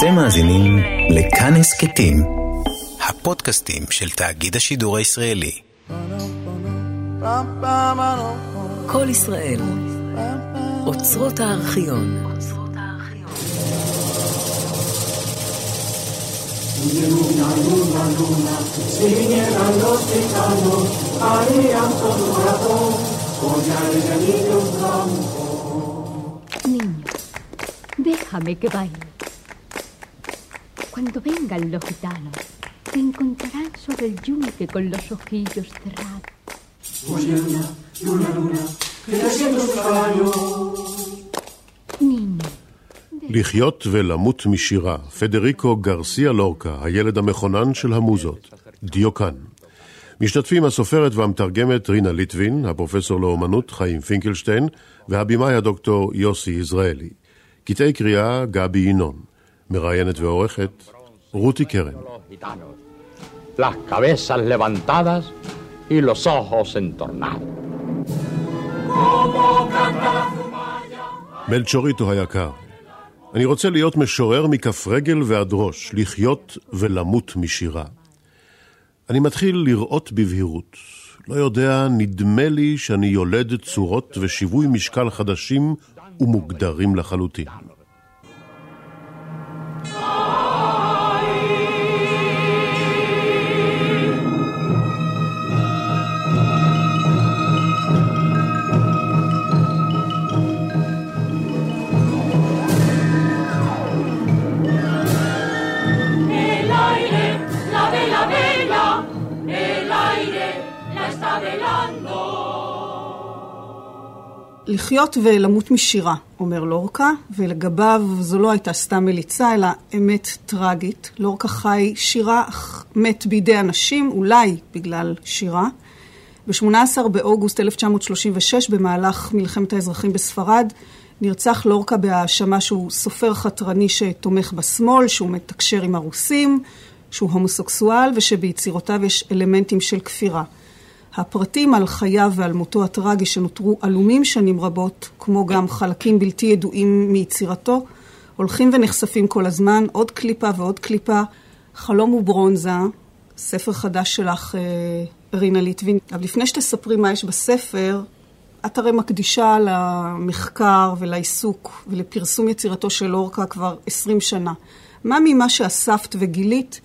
אתם מאזינים לכאן הסכתים, הפודקאסטים של תאגיד השידור הישראלי. כל ישראל, אוצרות הארכיון. Niño, déjame que baile. Cuando vengan los gitanos, te encontrarán sobre el yunque con los ojillos cerrados. Oye, luna, luna, luna, que te siento extraño. Niño, לחיות ולמות משירה, פדריקו גרסיה לורקה, הילד המכונן של המוזות, דיוקן. משתתפים הסופרת והמתרגמת רינה ליטבין, הפרופסור לאומנות חיים פינקלשטיין, והבימאי הדוקטור יוסי יזרעאלי. קטעי קריאה גבי ינון. מראיינת ועורכת רותי קרן. gitanos, las cabezas levantadas y los ojos entornados. מלצ'וריטו היקר, אני רוצה להיות משורר מכף רגל ועד ראש, לחיות ולמות משירה. אני מתחיל לראות בבהירות. לא יודע, נדמה לי שאני יולד צורות ושיווי משקל חדשים ומוגדרים לחלוטין. לחיות ולמות משירה, אומר לורקה, ולגביו זו לא הייתה סתם מליצה, אלא אמת טרגית. לורקה חי שירה, אך מת בידי אנשים, אולי בגלל שירה. ב-18 באוגוסט 1936, במהלך מלחמת האזרחים בספרד, נרצח לורקה בהאשמה שהוא סופר חתרני שתומך בשמאל, שהוא מתקשר עם הרוסים, שהוא הומוסקסואל ושביצירותיו יש אלמנטים של כפירה. הפרטים על חייו ועל מותו הטרגי שנותרו עלומים שנים רבות, כמו גם חלקים בלתי ידועים מיצירתו, הולכים ונחשפים כל הזמן, עוד קליפה ועוד קליפה. חלום וברונזה, ספר חדש שלך, אה, רינה ליטבין. אבל לפני שתספרי מה יש בספר, את הרי מקדישה למחקר ולעיסוק ולפרסום יצירתו של אורקה כבר עשרים שנה. מה ממה שאספת וגילית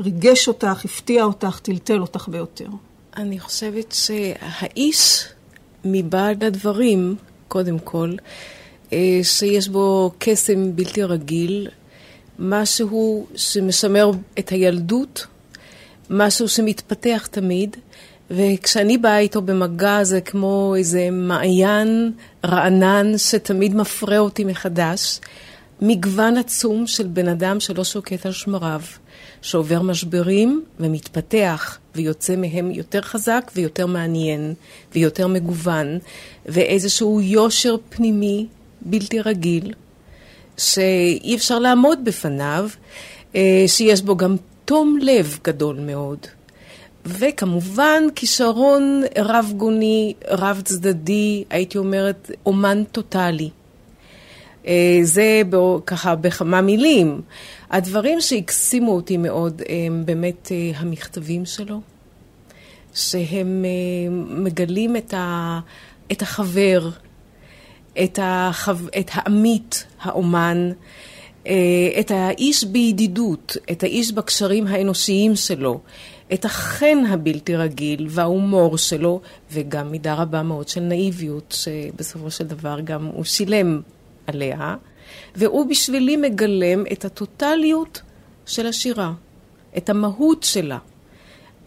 ריגש אותך, הפתיע אותך, טלטל אותך ביותר? אני חושבת שהאיש מבעד הדברים, קודם כל, אה, שיש בו קסם בלתי רגיל, משהו שמשמר את הילדות, משהו שמתפתח תמיד, וכשאני באה איתו במגע זה כמו איזה מעיין רענן שתמיד מפרה אותי מחדש. מגוון עצום של בן אדם שלא שוקט על שמריו, שעובר משברים ומתפתח ויוצא מהם יותר חזק ויותר מעניין ויותר מגוון, ואיזשהו יושר פנימי בלתי רגיל, שאי אפשר לעמוד בפניו, אה, שיש בו גם תום לב גדול מאוד. וכמובן כישרון רב גוני, רב צדדי, הייתי אומרת אומן טוטאלי. אה, זה ככה בכמה מילים. הדברים שהקסימו אותי מאוד הם באמת אה, המכתבים שלו, שהם אה, מגלים את, ה, את החבר, את, החו, את העמית, האומן, את האיש בידידות, את האיש בקשרים האנושיים שלו, את החן הבלתי רגיל וההומור שלו, וגם מידה רבה מאוד של נאיביות, שבסופו של דבר גם הוא שילם עליה, והוא בשבילי מגלם את הטוטליות של השירה, את המהות שלה,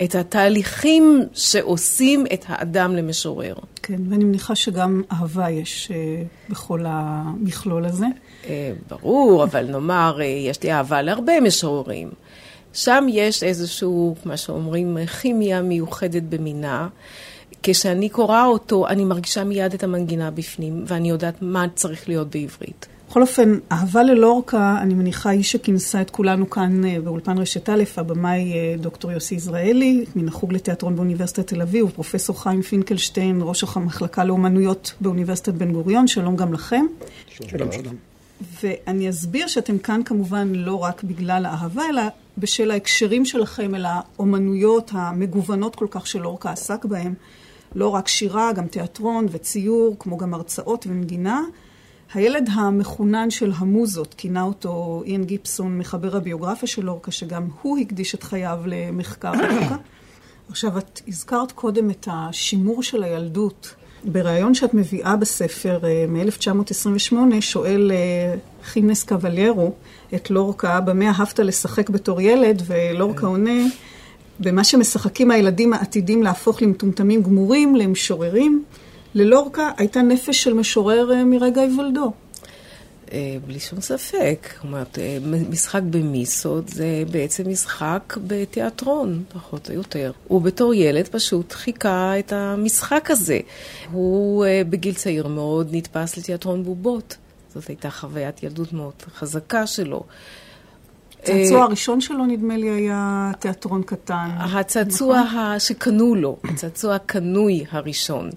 את התהליכים שעושים את האדם למשורר. כן, ואני מניחה שגם אהבה יש אה, בכל המכלול הזה. אה, ברור, אבל נאמר, אה, יש לי אהבה להרבה משוררים. שם יש איזשהו, מה שאומרים, כימיה מיוחדת במינה. כשאני קוראה אותו, אני מרגישה מיד את המנגינה בפנים, ואני יודעת מה צריך להיות בעברית. בכל אופן, אהבה ללורקה, אני מניחה, היא שכינסה את כולנו כאן אה, באולפן רשת א', הבמאי אה, דוקטור יוסי יזרעאלי, מן החוג לתיאטרון באוניברסיטת תל אביב, ופרופסור חיים פינקלשטיין, ראש המחלקה לאומנויות באוניברסיטת בן גוריון, שלום גם לכם. שלום, שלום. ואני אסביר שאתם כאן כמובן לא רק בגלל האהבה, אלא בשל ההקשרים שלכם אל האומנויות המגוונות כל כך שלורקה עסק בהן. לא רק שירה, גם תיאטרון וציור, כמו גם הרצאות ונגינה. הילד המחונן של המוזות, כינה אותו איין גיפסון, מחבר הביוגרפיה של לורקה, שגם הוא הקדיש את חייו למחקר לורקה. עכשיו, את הזכרת קודם את השימור של הילדות. בריאיון שאת מביאה בספר אה, מ-1928, שואל אה, חימנס קבליירו את לורקה, במה אהבת לשחק בתור ילד, ולורקה עונה, במה שמשחקים הילדים העתידים להפוך למטומטמים גמורים, למשוררים. ללורקה הייתה נפש של משורר אה, מרגע היוולדו. אה, בלי שום ספק. אומרת, אה, משחק במיסות זה בעצם משחק בתיאטרון, פחות או יותר. הוא בתור ילד פשוט חיכה את המשחק הזה. הוא בגיל צעיר מאוד נתפס לתיאטרון בובות. זאת הייתה חוויית ילדות מאוד חזקה שלו. הצעצוע הראשון שלו, נדמה לי, היה תיאטרון קטן. הצעצוע נכון? שקנו לו, הצעצוע הקנוי הראשון.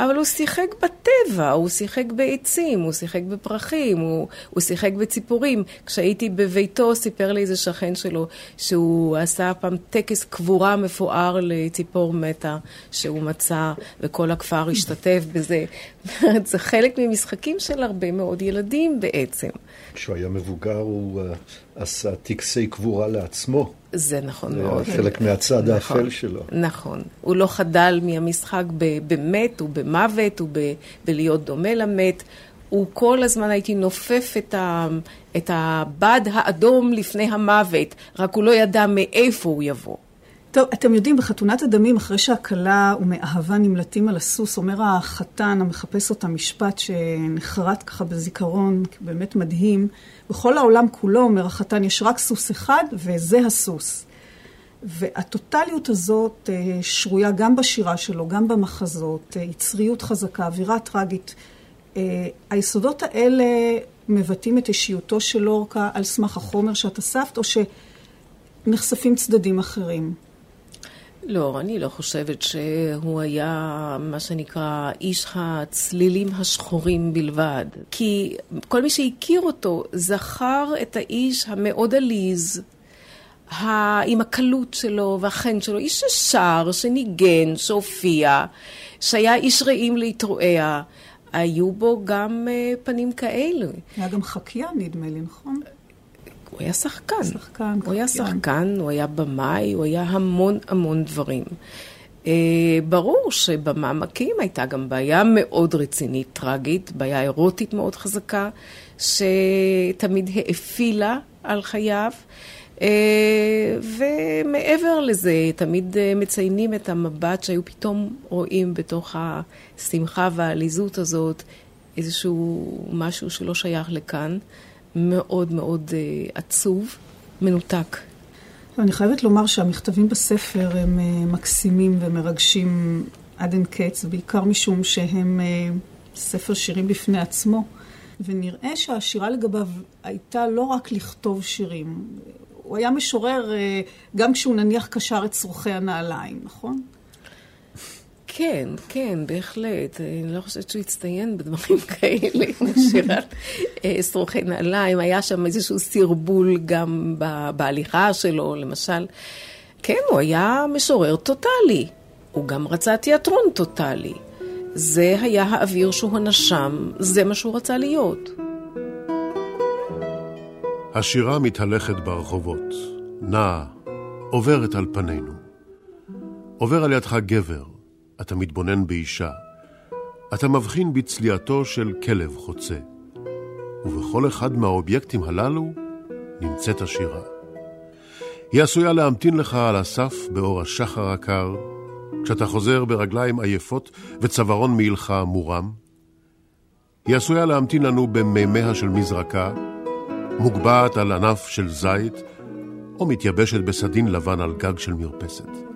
אבל הוא שיחק בטבע, הוא שיחק בעצים, הוא שיחק בפרחים, הוא, הוא שיחק בציפורים. כשהייתי בביתו, סיפר לי איזה שכן שלו שהוא עשה פעם טקס קבורה מפואר לציפור מתה שהוא מצא, וכל הכפר השתתף בזה. זה חלק ממשחקים של הרבה מאוד ילדים בעצם. כשהוא היה מבוגר הוא uh, עשה טקסי קבורה לעצמו. זה נכון מאוד. זה חלק מהצד נכון, האפל שלו. נכון. הוא לא חדל מהמשחק במת ובמוות ובלהיות דומה למת. הוא כל הזמן הייתי נופף את, ה, את הבד האדום לפני המוות, רק הוא לא ידע מאיפה הוא יבוא. טוב, אתם יודעים, בחתונת הדמים, אחרי שהכלה ומאהבה נמלטים על הסוס, אומר החתן המחפש אותה משפט שנחרט ככה בזיכרון, באמת מדהים. בכל העולם כולו, אומר החתן, יש רק סוס אחד, וזה הסוס. והטוטליות הזאת אה, שרויה גם בשירה שלו, גם במחזות, אה, יצריות חזקה, אווירה טרגית. אה, היסודות האלה מבטאים את אישיותו של לורקה על סמך החומר שאת אספת, או שנחשפים צדדים אחרים? לא, אני לא חושבת שהוא היה מה שנקרא איש הצלילים השחורים בלבד. כי כל מי שהכיר אותו זכר את האיש המאוד עליז, עם הקלות שלו והחן שלו, איש ששר, שניגן, שהופיע, שהיה איש רעים להתרועע. היו בו גם uh, פנים כאלו. היה גם חקיין, נדמה לי, נכון? הוא היה שחקן. שחקן, הוא היה שחקן, הוא היה במאי, הוא היה המון המון דברים. Uh, ברור שבמעמקים הייתה גם בעיה מאוד רצינית, טרגית, בעיה אירוטית מאוד חזקה, שתמיד האפילה על חייו. Uh, ומעבר לזה, תמיד uh, מציינים את המבט שהיו פתאום רואים בתוך השמחה והעליזות הזאת איזשהו משהו שלא שייך לכאן. מאוד מאוד uh, עצוב, מנותק. אני חייבת לומר שהמכתבים בספר הם uh, מקסימים ומרגשים עד אין קץ, בעיקר משום שהם uh, ספר שירים בפני עצמו. ונראה שהשירה לגביו הייתה לא רק לכתוב שירים, הוא היה משורר גם כשהוא נניח קשר את צורכי הנעליים, נכון? כן, כן, בהחלט. אני לא חושבת שהוא הצטיין בדברים כאלה, שירת אה, שרוכי נעליים. היה שם איזשהו סרבול גם בהליכה שלו, למשל. כן, הוא היה משורר טוטאלי. הוא גם רצה תיאטרון טוטאלי. זה היה האוויר שהוא נשם, זה מה שהוא רצה להיות. השירה מתהלכת ברחובות, נעה, עוברת על פנינו. עובר על ידך גבר, אתה מתבונן באישה. אתה מבחין בצליעתו של כלב חוצה. ובכל אחד מהאובייקטים הללו נמצאת השירה. היא עשויה להמתין לך על הסף באור השחר הקר, כשאתה חוזר ברגליים עייפות וצווארון מעילך מורם. היא עשויה להמתין לנו במימיה של מזרקה, מוגבעת על ענף של זית, או מתייבשת בסדין לבן על גג של מרפסת.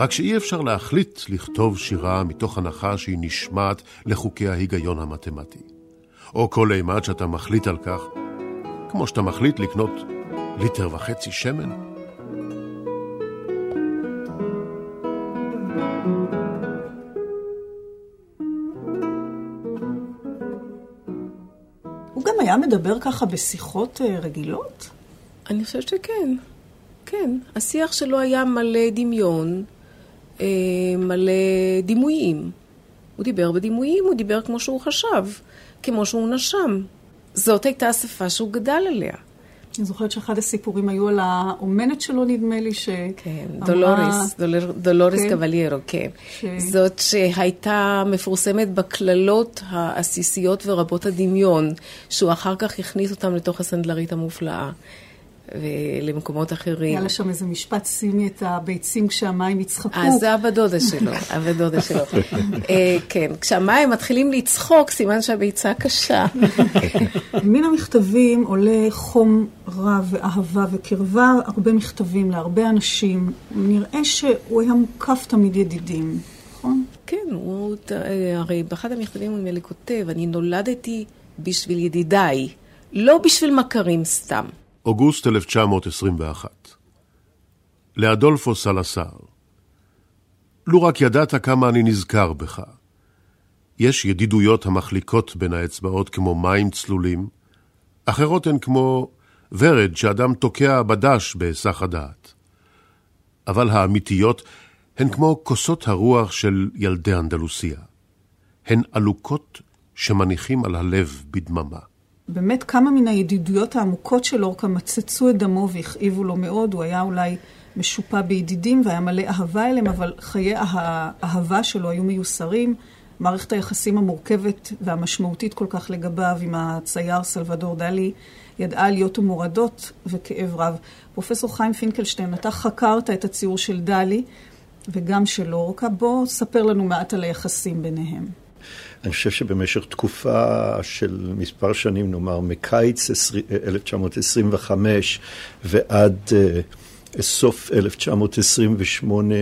רק שאי אפשר להחליט לכתוב שירה מתוך הנחה שהיא נשמעת לחוקי ההיגיון המתמטי. או כל אימת שאתה מחליט על כך, כמו שאתה מחליט לקנות ליטר וחצי שמן. הוא גם היה מדבר ככה בשיחות אה, רגילות? אני חושבת שכן. כן. השיח שלו היה מלא דמיון, אה, מלא דימויים. הוא דיבר בדימויים, הוא דיבר כמו שהוא חשב, כמו שהוא נשם. זאת הייתה השפה שהוא גדל עליה. אני זוכרת שאחד הסיפורים היו על האומנת שלו, נדמה לי, ש... כן, דולוריס, דולור, דולוריס כן. קבליירו, כן. ש... זאת שהייתה מפורסמת בקללות העסיסיות ורבות הדמיון, שהוא אחר כך הכניס אותם לתוך הסנדלרית המופלאה. ולמקומות אחרים. היה לה שם איזה משפט, שימי את הביצים כשהמים יצחקו. אז זה אבא דודה שלו, אבא דודה שלו. אה, כן, כשהמים מתחילים לצחוק, סימן שהביצה קשה. מן המכתבים עולה חום רב ואהבה וקרבה, הרבה מכתבים להרבה אנשים. נראה שהוא היה מוקף תמיד ידידים, נכון? כן, הוא, אה, הרי באחד המכתבים הוא כותב, אני נולדתי בשביל ידידיי, לא בשביל מכרים סתם. אוגוסט 1921. לאדולפו סלסר, לו רק ידעת כמה אני נזכר בך. יש ידידויות המחליקות בין האצבעות כמו מים צלולים, אחרות הן כמו ורד שאדם תוקע בדש בהיסח הדעת. אבל האמיתיות הן כמו כוסות הרוח של ילדי אנדלוסיה. הן עלוקות שמניחים על הלב בדממה. באמת כמה מן הידידויות העמוקות של אורקה מצצו את דמו והכאיבו לו מאוד. הוא היה אולי משופע בידידים והיה מלא אהבה אליהם, אבל חיי האהבה שלו היו מיוסרים. מערכת היחסים המורכבת והמשמעותית כל כך לגביו עם הצייר סלבדור דלי ידעה עליות ומורדות וכאב רב. פרופסור חיים פינקלשטיין, אתה חקרת את הציור של דלי וגם של אורקה. בוא ספר לנו מעט על היחסים ביניהם. אני חושב שבמשך תקופה של מספר שנים, נאמר מקיץ 1925 ועד uh, סוף 1928,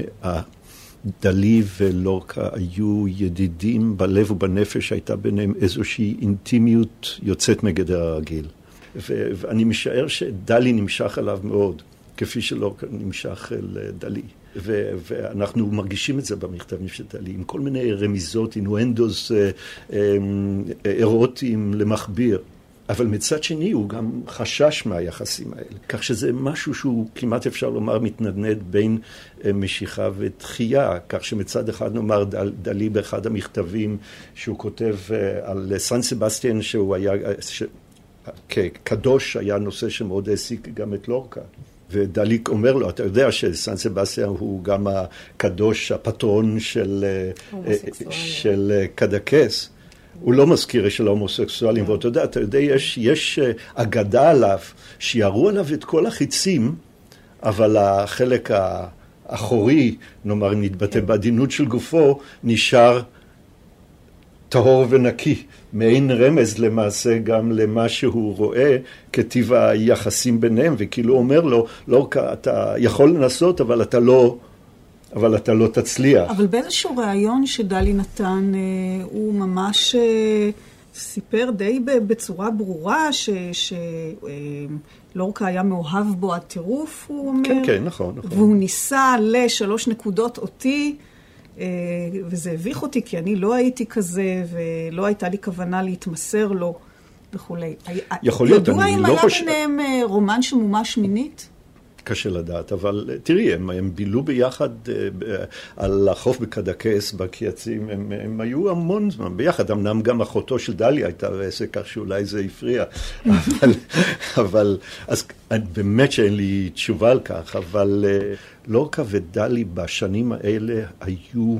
דלי ולורקה היו ידידים בלב ובנפש, הייתה ביניהם איזושהי אינטימיות יוצאת מגדר הרגיל. ואני משער שדלי נמשך אליו מאוד, כפי שלורקה נמשך אל אה, דלי. ו- ואנחנו מרגישים את זה במכתבים של טלי, עם כל מיני רמיזות, אינואנדוס אה, אה, אירוטיים למכביר. אבל מצד שני הוא גם חשש מהיחסים האלה. כך שזה משהו שהוא כמעט אפשר לומר מתנדנד בין אה, משיכה ותחייה. כך שמצד אחד נאמר דל, דלי באחד המכתבים שהוא כותב על סן סבסטיאן שהוא היה, ש... כקדוש היה נושא שמאוד העסיק גם את לורקה. ודליק אומר לו, אתה יודע שסן סבסטיה הוא גם הקדוש, הפטרון של, אה, של אה, קדקס. הוא לא מזכיר של ההומוסקסואלים, ואתה יודע, אתה יודע, יש, יש אה, אגדה עליו, שירו עליו את כל החיצים, אבל החלק האחורי, נאמר, נתבטא בעדינות של גופו, נשאר טהור ונקי. מעין רמז למעשה גם למה שהוא רואה כטיב היחסים ביניהם, וכאילו אומר לו, לא, אתה יכול לנסות, אבל אתה לא... אבל אתה לא תצליח. אבל באיזשהו ריאיון שדלי נתן, אה, הוא ממש אה, סיפר די בצורה ברורה שלורקה אה, היה מאוהב בו עד טירוף, הוא אומר. כן, כן, נכון, נכון. והוא ניסה לשלוש נקודות אותי. אה, וזה הביך אותי, כי אני לא הייתי כזה, ולא הייתה לי כוונה להתמסר לו וכולי. יכול להיות, אני לא חושב... ידוע אם היה ביניהם אה, רומן שמומש מינית? קשה לדעת, אבל אה, תראי, הם, הם בילו ביחד על החוף בקדקס, בקייצים, הם, הם היו המון זמן ביחד, אמנם גם אחותו של דליה הייתה בעסק, כך שאולי זה הפריע, אבל, אבל, אז באמת שאין לי תשובה על כך, אבל לורקה ודלי בשנים האלה היו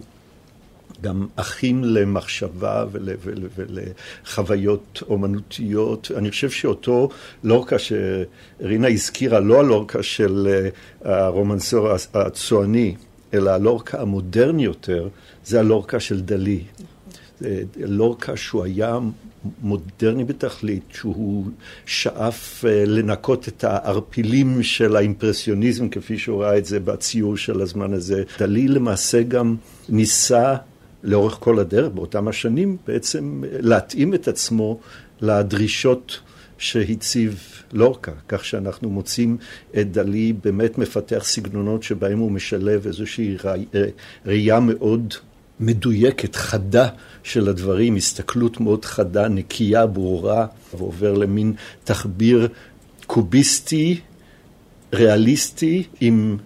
גם אחים למחשבה ול, ול, ולחוויות אומנותיות. אני חושב שאותו לורקה שרינה הזכירה, לא הלורקה של אה, הרומנסור הצועני, אלא הלורקה המודרני יותר, זה הלורקה של דלי. לורקה שהוא היה מודרני בתכלית, שהוא שאף אה, לנקות את הערפילים של האימפרסיוניזם, כפי שהוא ראה את זה בציור של הזמן הזה. דלי למעשה גם ניסה לאורך כל הדרך, באותם השנים, בעצם להתאים את עצמו לדרישות שהציב לורקה, כך שאנחנו מוצאים את דלי באמת מפתח סגנונות שבהם הוא משלב איזושהי ראייה מאוד מדויקת, חדה של הדברים, הסתכלות מאוד חדה, נקייה, ברורה, ועובר למין תחביר קוביסטי, ריאליסטי, עם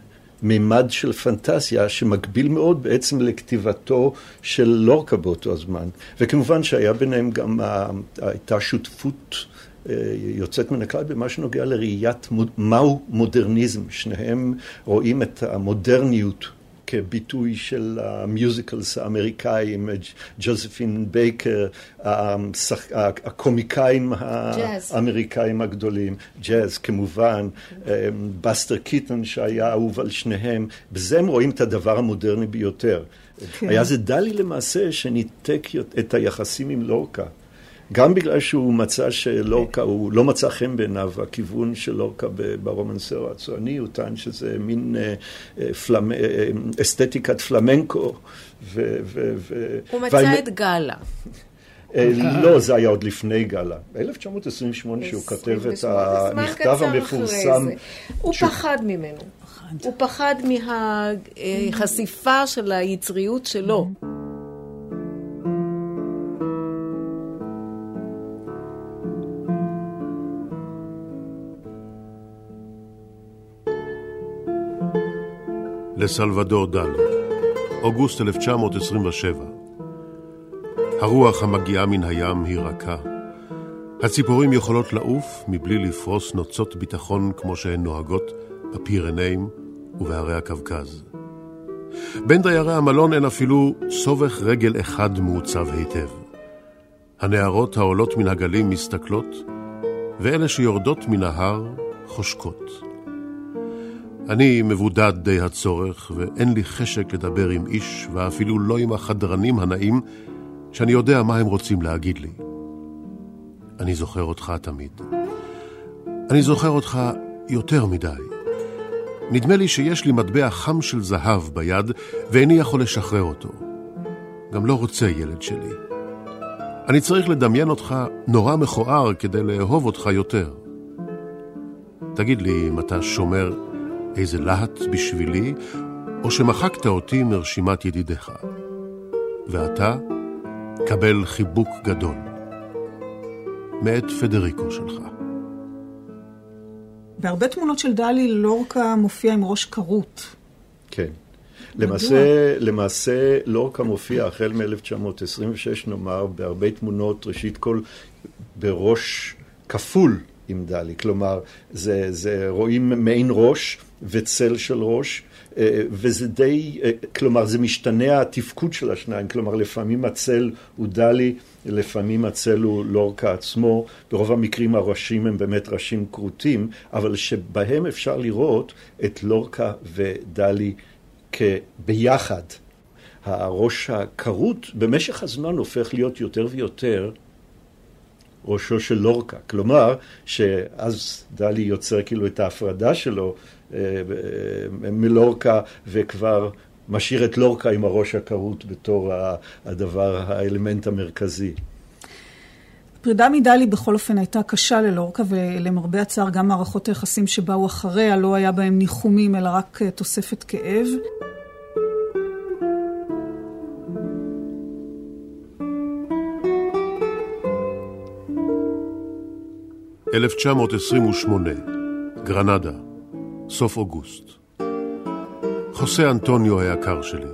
מימד של פנטזיה שמקביל מאוד בעצם לכתיבתו של לורקה באותו הזמן. וכמובן שהיה ביניהם גם, הייתה שותפות אה, יוצאת מן הכלל במה שנוגע לראיית מהו מודרניזם. שניהם רואים את המודרניות כביטוי של ה musicals האמריקאים, ג'וזפין בייקר, הקומיקאים האמריקאים הגדולים, ג'אז כמובן, בסטר קיטון שהיה אהוב על שניהם, בזה הם רואים את הדבר המודרני ביותר. כן. היה זה דלי למעשה שניתק את היחסים עם לורקה. גם בגלל שהוא מצא שלורקה, הוא לא מצא חן בעיניו, הכיוון של לורקה ברומנסר הצועני, הוא טען שזה מין אה, אה, פלמ... אה, אסתטיקת פלמנקו. ו, ו, ו, הוא מצא את גאלה. לא, זה היה עוד לפני גאלה. ב-1928 שהוא כתב את המכתב המפורסם. הוא פחד ממנו. הוא פחד מהחשיפה של היצריות שלו. לסלבדור דלי, אוגוסט 1927. הרוח המגיעה מן הים היא רכה. הציפורים יכולות לעוף מבלי לפרוס נוצות ביטחון כמו שהן נוהגות בפירנאים ובהרי הקווקז. בין דיירי המלון אין אפילו סובך רגל אחד מעוצב היטב. הנערות העולות מן הגלים מסתכלות, ואלה שיורדות מן ההר חושקות. אני מבודד די הצורך, ואין לי חשק לדבר עם איש, ואפילו לא עם החדרנים הנאים, שאני יודע מה הם רוצים להגיד לי. אני זוכר אותך תמיד. אני זוכר אותך יותר מדי. נדמה לי שיש לי מטבע חם של זהב ביד, ואיני יכול לשחרר אותו. גם לא רוצה ילד שלי. אני צריך לדמיין אותך נורא מכוער כדי לאהוב אותך יותר. תגיד לי אם אתה שומר איזה להט בשבילי, או שמחקת אותי מרשימת ידידיך. ואתה, קבל חיבוק גדול. מאת פדריקו שלך. בהרבה תמונות של דלי לורקה מופיע עם ראש כרות. כן. למעשה, למעשה לורקה מופיע החל מ-1926 נאמר בהרבה תמונות, ראשית כל בראש כפול עם דלי, כלומר זה, זה רואים מעין ראש וצל של ראש, אה, וזה די, אה, כלומר זה משתנה התפקוד של השניים, כלומר לפעמים הצל הוא דלי, לפעמים הצל הוא לורקה עצמו, ברוב המקרים הראשים הם באמת ראשים כרותים, אבל שבהם אפשר לראות את לורקה ודלי ביחד. הראש הכרות במשך הזמן הופך להיות יותר ויותר ראשו של לורקה. כלומר, שאז דלי יוצר כאילו את ההפרדה שלו מלורקה וכבר משאיר את לורקה עם הראש הכרות בתור הדבר, האלמנט המרכזי. פרידה מדלי בכל אופן הייתה קשה ללורקה ולמרבה הצער גם מערכות היחסים שבאו אחריה לא היה בהם ניחומים אלא רק אה, תוספת כאב. 1928, גרנדה, סוף אוגוסט. חוסה אנטוניו היקר שלי.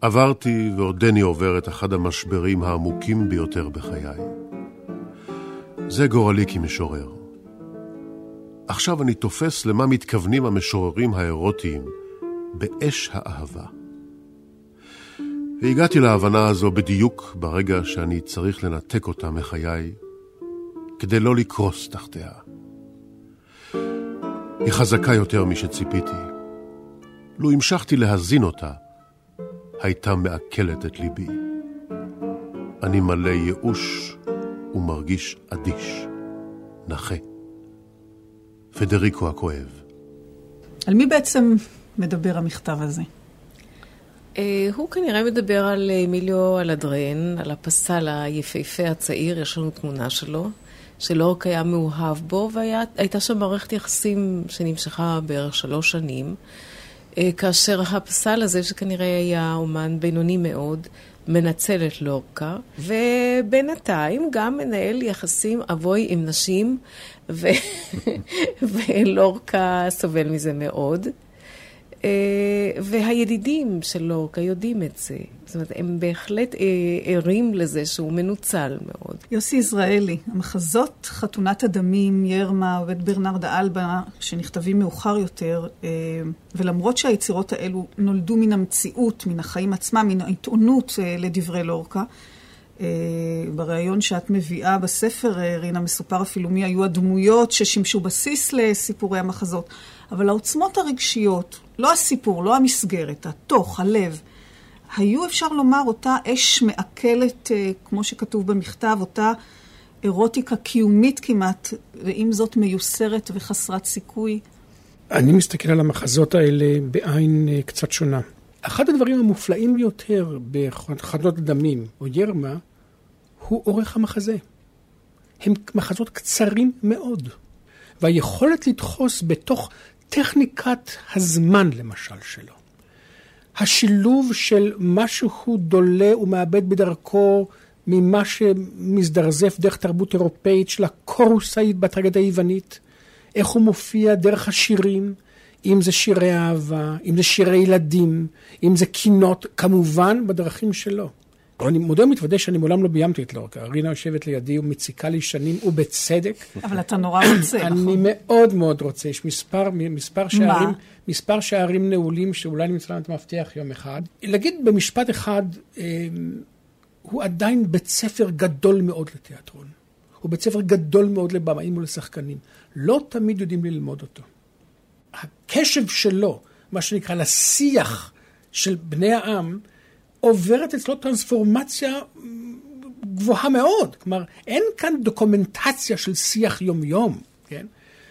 עברתי ועודני עובר את אחד המשברים העמוקים ביותר בחיי. זה גורלי כמשורר. עכשיו אני תופס למה מתכוונים המשוררים האירוטיים באש האהבה. והגעתי להבנה הזו בדיוק ברגע שאני צריך לנתק אותה מחיי כדי לא לקרוס תחתיה. היא חזקה יותר משציפיתי. לו המשכתי להזין אותה, הייתה מעכלת את ליבי. אני מלא ייאוש ומרגיש אדיש, נכה. פדריקו הכואב. על מי בעצם מדבר המכתב הזה? Uh, הוא כנראה מדבר על אמיליו אלדרן, על הפסל היפהפה הצעיר, יש לנו תמונה שלו. שלא רק היה מאוהב בו, והייתה שם מערכת יחסים שנמשכה בערך שלוש שנים. אה, כאשר הפסל הזה, שכנראה היה אומן בינוני מאוד, מנצל את לורקה, ובינתיים גם מנהל יחסים אבוי עם נשים, ו... ולורקה סובל מזה מאוד. אה, והידידים של לורקה יודעים את זה. זאת אומרת, הם בהחלט אה, ערים לזה שהוא מנוצל מאוד. יוסי יזרעאלי, המחזות חתונת הדמים, ירמה ובית ברנרד אלבה, שנכתבים מאוחר יותר, אה, ולמרות שהיצירות האלו נולדו מן המציאות, מן החיים עצמם, מן העיתונות לדברי לורקה, בריאיון שאת מביאה בספר, רינה, מסופר אפילו מי היו הדמויות ששימשו בסיס לסיפורי המחזות. אבל העוצמות הרגשיות, לא הסיפור, לא המסגרת, התוך, הלב, היו, אפשר לומר, אותה אש מעכלת, אה, כמו שכתוב במכתב, אותה אירוטיקה קיומית כמעט, ועם זאת מיוסרת וחסרת סיכוי. אני מסתכל על המחזות האלה בעין אה, קצת שונה. אחד הדברים המופלאים ביותר בחדות דמים או ירמה הוא אורך המחזה. הם מחזות קצרים מאוד, והיכולת לדחוס בתוך טכניקת הזמן, למשל, שלו. השילוב של משהו דולה ומאבד בדרכו ממה שמזדרזף דרך תרבות אירופאית של הקורוסאית בטרגדיה היוונית, איך הוא מופיע דרך השירים, אם זה שירי אהבה, אם זה שירי ילדים, אם זה קינות, כמובן בדרכים שלו. אני מודה ומתוודה שאני מעולם לא ביימתי את לורקה. רינה יושבת לידי ומציקה לי שנים, ובצדק. אבל אתה נורא רוצה, נכון? אני מאוד מאוד רוצה. יש מספר, מספר שערים, מספר שערים נעולים שאולי נמצא לנו את המפתח יום אחד. להגיד במשפט אחד, אמ, הוא עדיין בית ספר גדול מאוד לתיאטרון. הוא בית ספר גדול מאוד לבמאים ולשחקנים. לא תמיד יודעים ללמוד אותו. הקשב שלו, מה שנקרא, לשיח של בני העם, עוברת אצלו טרנספורמציה גבוהה מאוד. כלומר, אין כאן דוקומנטציה של שיח יומיום, כן?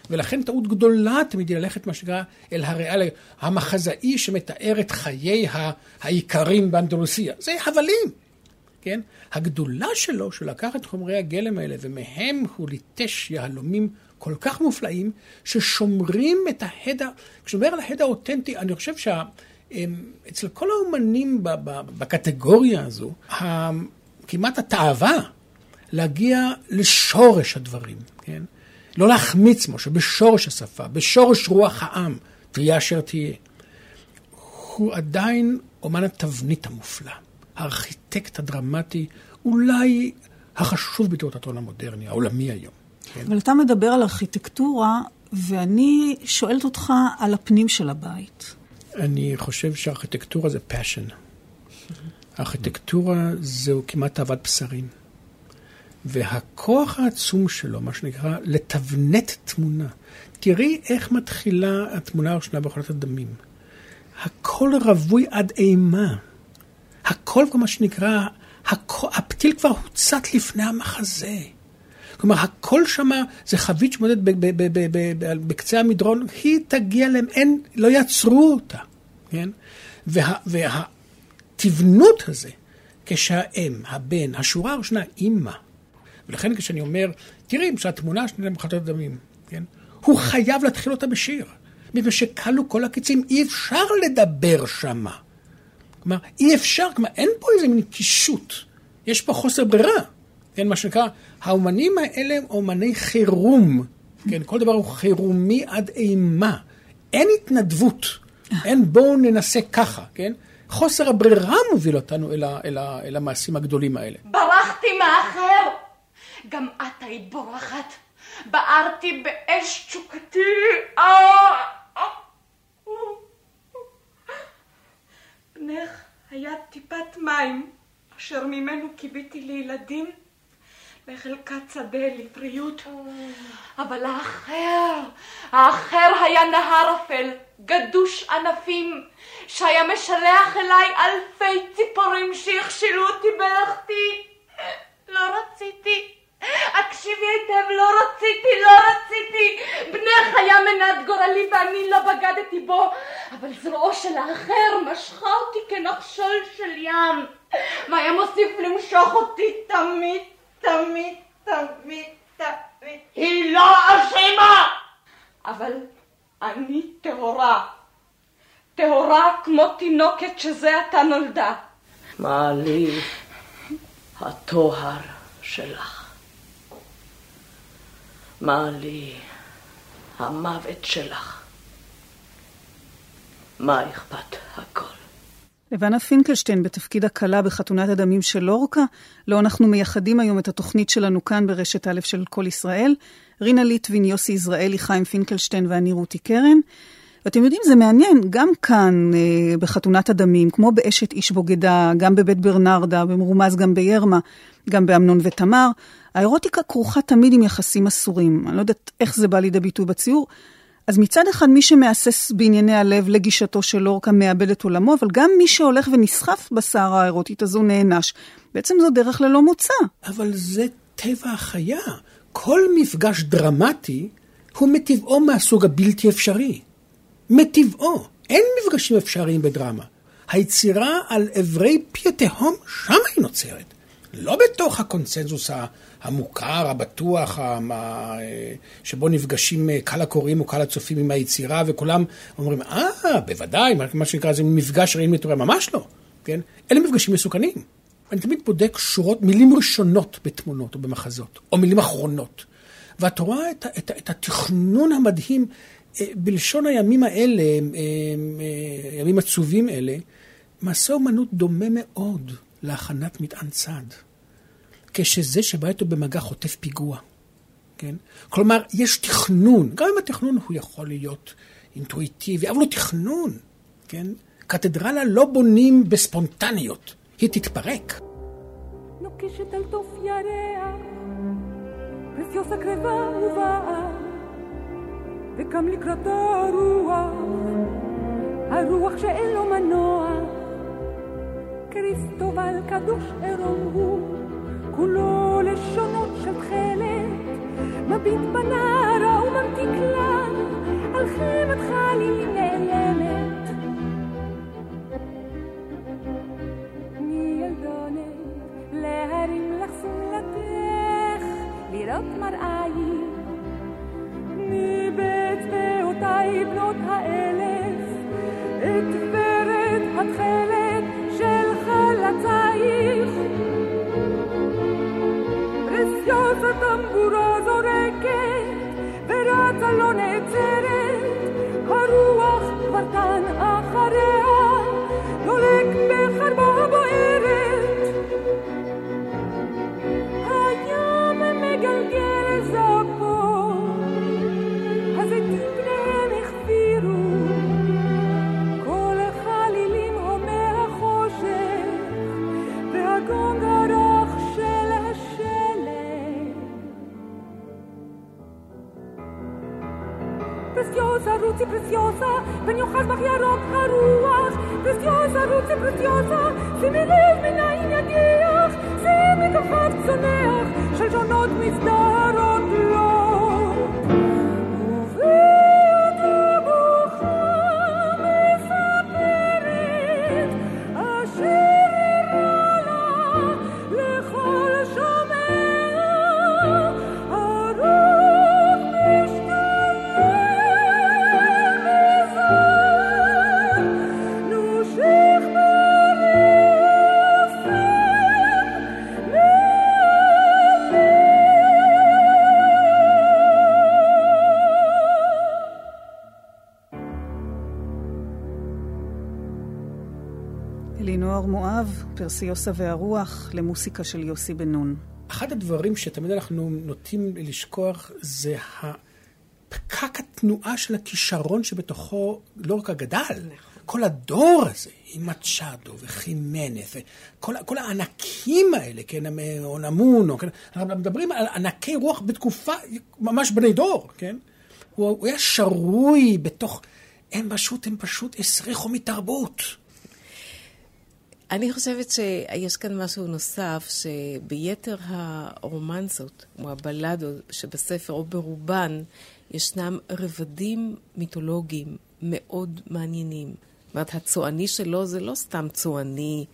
ולכן טעות גדולה תמיד היא ללכת, מה שנקרא, אל הריאל המחזאי שמתאר את חיי האיכרים באנדלוסיה. זה הבלים, כן? הגדולה שלו, שהוא לקח את חומרי הגלם האלה, ומהם הוא ליטש יהלומים כל כך מופלאים, ששומרים את ההד, כשאומר על ההד האותנטי, אני חושב שה... אצל כל האומנים בקטגוריה הזו, כמעט התאווה להגיע לשורש הדברים, כן? לא להחמיץ משהו, בשורש השפה, בשורש רוח העם, תהיה אשר תהיה. הוא עדיין אומן התבנית המופלא, הארכיטקט הדרמטי, אולי החשוב בתיאטרון המודרני, העולמי היום. כן? אבל אתה מדבר על ארכיטקטורה, ואני שואלת אותך על הפנים של הבית. אני חושב שארכיטקטורה זה passion. ארכיטקטורה זהו כמעט אהבת בשרים. והכוח העצום שלו, מה שנקרא, לתבנת תמונה. תראי איך מתחילה התמונה הראשונה בחולת הדמים. הכל רווי עד אימה. הכל, מה שנקרא, הכל, הפתיל כבר הוצת לפני המחזה. כלומר, הכל שמה זה חבית שמודדת בקצה המדרון, היא תגיע להם, אין, לא יעצרו אותה, כן? וה, והתבנות הזה, כשהאם, הבן, השורה הראשונה, אימא, ולכן כשאני אומר, תראי, שהתמונה השנייה למחלטות דמים, כן? הוא חייב להתחיל אותה בשיר. מפני שכלו כל הקיצים, אי אפשר לדבר שמה. כלומר, אי אפשר, כלומר, אין פה איזה מין קישוט. יש פה חוסר ברירה. כן, מה שנקרא, האומנים האלה הם אומני חירום. כן, כל דבר הוא חירומי עד אימה. אין התנדבות. אין בואו ננסה ככה, כן? חוסר הברירה מוביל אותנו אל, ה, אל, ה, אל המעשים הגדולים האלה. ברחתי מאחר! גם את היית בורחת. בערתי באש תשוקתי. בנך היה טיפת מים, אשר ממנו קיוויתי לילדים. בחלקת שדה לפריות. אבל האחר, האחר היה נהר אפל, גדוש ענפים, שהיה משלח אליי אלפי ציפורים שהכשילו אותי בלכתי. לא רציתי. הקשיבי היטב, לא רציתי, לא רציתי. בנך היה מנת גורלי ואני לא בגדתי בו, אבל זרועו של האחר משכה אותי כנחשול של ים, והיה מוסיף למשוך אותי תמיד תמיד, תמיד, תמיד. היא לא אשמה! אבל אני טהורה. טהורה כמו תינוקת שזה עתה נולדה. מה לי הטוהר שלך? מה לי המוות שלך? מה אכפת הכל? לבנה פינקלשטיין בתפקיד הכלה בחתונת הדמים של לורקה, לא אנחנו מייחדים היום את התוכנית שלנו כאן ברשת א' של כל ישראל. רינה ליטווין, יוסי יזרעאלי, חיים פינקלשטיין ואני רותי קרן. ואתם יודעים, זה מעניין, גם כאן, אה, בחתונת הדמים, כמו באשת איש בוגדה, גם בבית ברנרדה, במרומז גם בירמה, גם באמנון ותמר, האירוטיקה כרוכה תמיד עם יחסים אסורים. אני לא יודעת איך זה בא לידי ביטוי בציור. אז מצד אחד, מי שמהסס בענייני הלב לגישתו של לורקה מאבד את עולמו, אבל גם מי שהולך ונסחף בסערה האירוטית הזו נענש. בעצם זו דרך ללא מוצא. אבל זה טבע החיה. כל מפגש דרמטי הוא מטבעו מהסוג הבלתי אפשרי. מטבעו. אין מפגשים אפשריים בדרמה. היצירה על אברי פי התהום, שם היא נוצרת. לא בתוך הקונצנזוס המוכר, הבטוח, שבו נפגשים אה, קהל הקוראים או קהל הצופים עם היצירה, וכולם אומרים, אה, בוודאי, מה שנקרא, זה מפגש ראי מתורה, ממש לא, כן? אלה מפגשים מסוכנים. אני תמיד בודק שורות, מילים ראשונות בתמונות או במחזות, או מילים אחרונות. ואת רואה את, את, את התכנון המדהים אה, בלשון הימים האלה, אה, ימים עצובים אלה, מעשה אומנות דומה מאוד להכנת מטען צד. כשזה שבא איתו במגע חוטף פיגוע, כן? כלומר, יש תכנון, גם אם התכנון הוא יכול להיות אינטואיטיבי, אבל הוא תכנון, כן? קתדרלה לא בונים בספונטניות, היא תתפרק. נוקשת וקם לקראתו הרוח, הרוח שאין לו מנוע, כריסטובל קדוש עירום הוא. כולו לשונות של תכלת, מביט בנערה וממתיק לה על חמת חלילים נעלמת. מילדונת להרים לך סולתך, לראות מראי, מבאצבעותיי בנות האלף, preziosa, ונאחז בך ירוק הרוח. preziosa, רוצי preziosa, שימי לב מנין יגיח, שימי כוכב צונח, של שונות מסדרות פרסיוסה והרוח למוסיקה של יוסי בן נון. אחד הדברים שתמיד אנחנו נוטים לשכוח זה הפקק התנועה של הכישרון שבתוכו לא רק הגדל, כל הדור הזה, עם מצ'אדו וחימנס, וכל כל הענקים האלה, כן, אונמונו, כן, אנחנו מדברים על ענקי רוח בתקופה, ממש בני דור, כן? הוא, הוא היה שרוי בתוך, הם פשוט, הם פשוט הסריחו מתרבות. אני חושבת שיש כאן משהו נוסף, שביתר הרומנסות, או הבלדות שבספר, או ברובן, ישנם רבדים מיתולוגיים מאוד מעניינים. זאת אומרת, הצועני שלו זה לא סתם צועני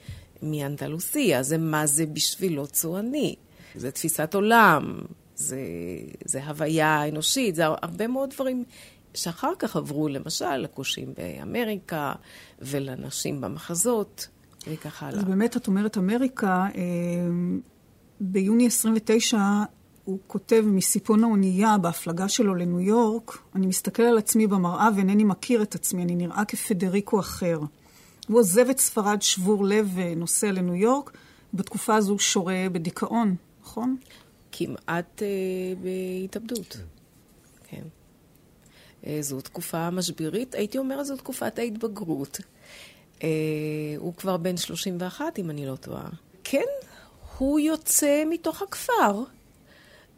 מאנדלוסיה, זה מה זה בשבילו צועני. זה תפיסת עולם, זה, זה הוויה אנושית, זה הרבה מאוד דברים שאחר כך עברו למשל לכושים באמריקה ולנשים במחזות וכך הלאה. אז באמת, את אומרת אמריקה, אה, ביוני 29 הוא כותב מסיפון האונייה בהפלגה שלו לניו יורק, אני מסתכל על עצמי במראה ואינני מכיר את עצמי, אני נראה כפדריקו אחר. הוא עוזב את ספרד שבור לב ונוסע לניו יורק, בתקופה הזו הוא שורה בדיכאון, נכון? כמעט אה, בהתאבדות, כן. אה, זו תקופה משברית, הייתי אומרת זו תקופת ההתבגרות. אה, הוא כבר בן 31, אם אני לא טועה. כן, הוא יוצא מתוך הכפר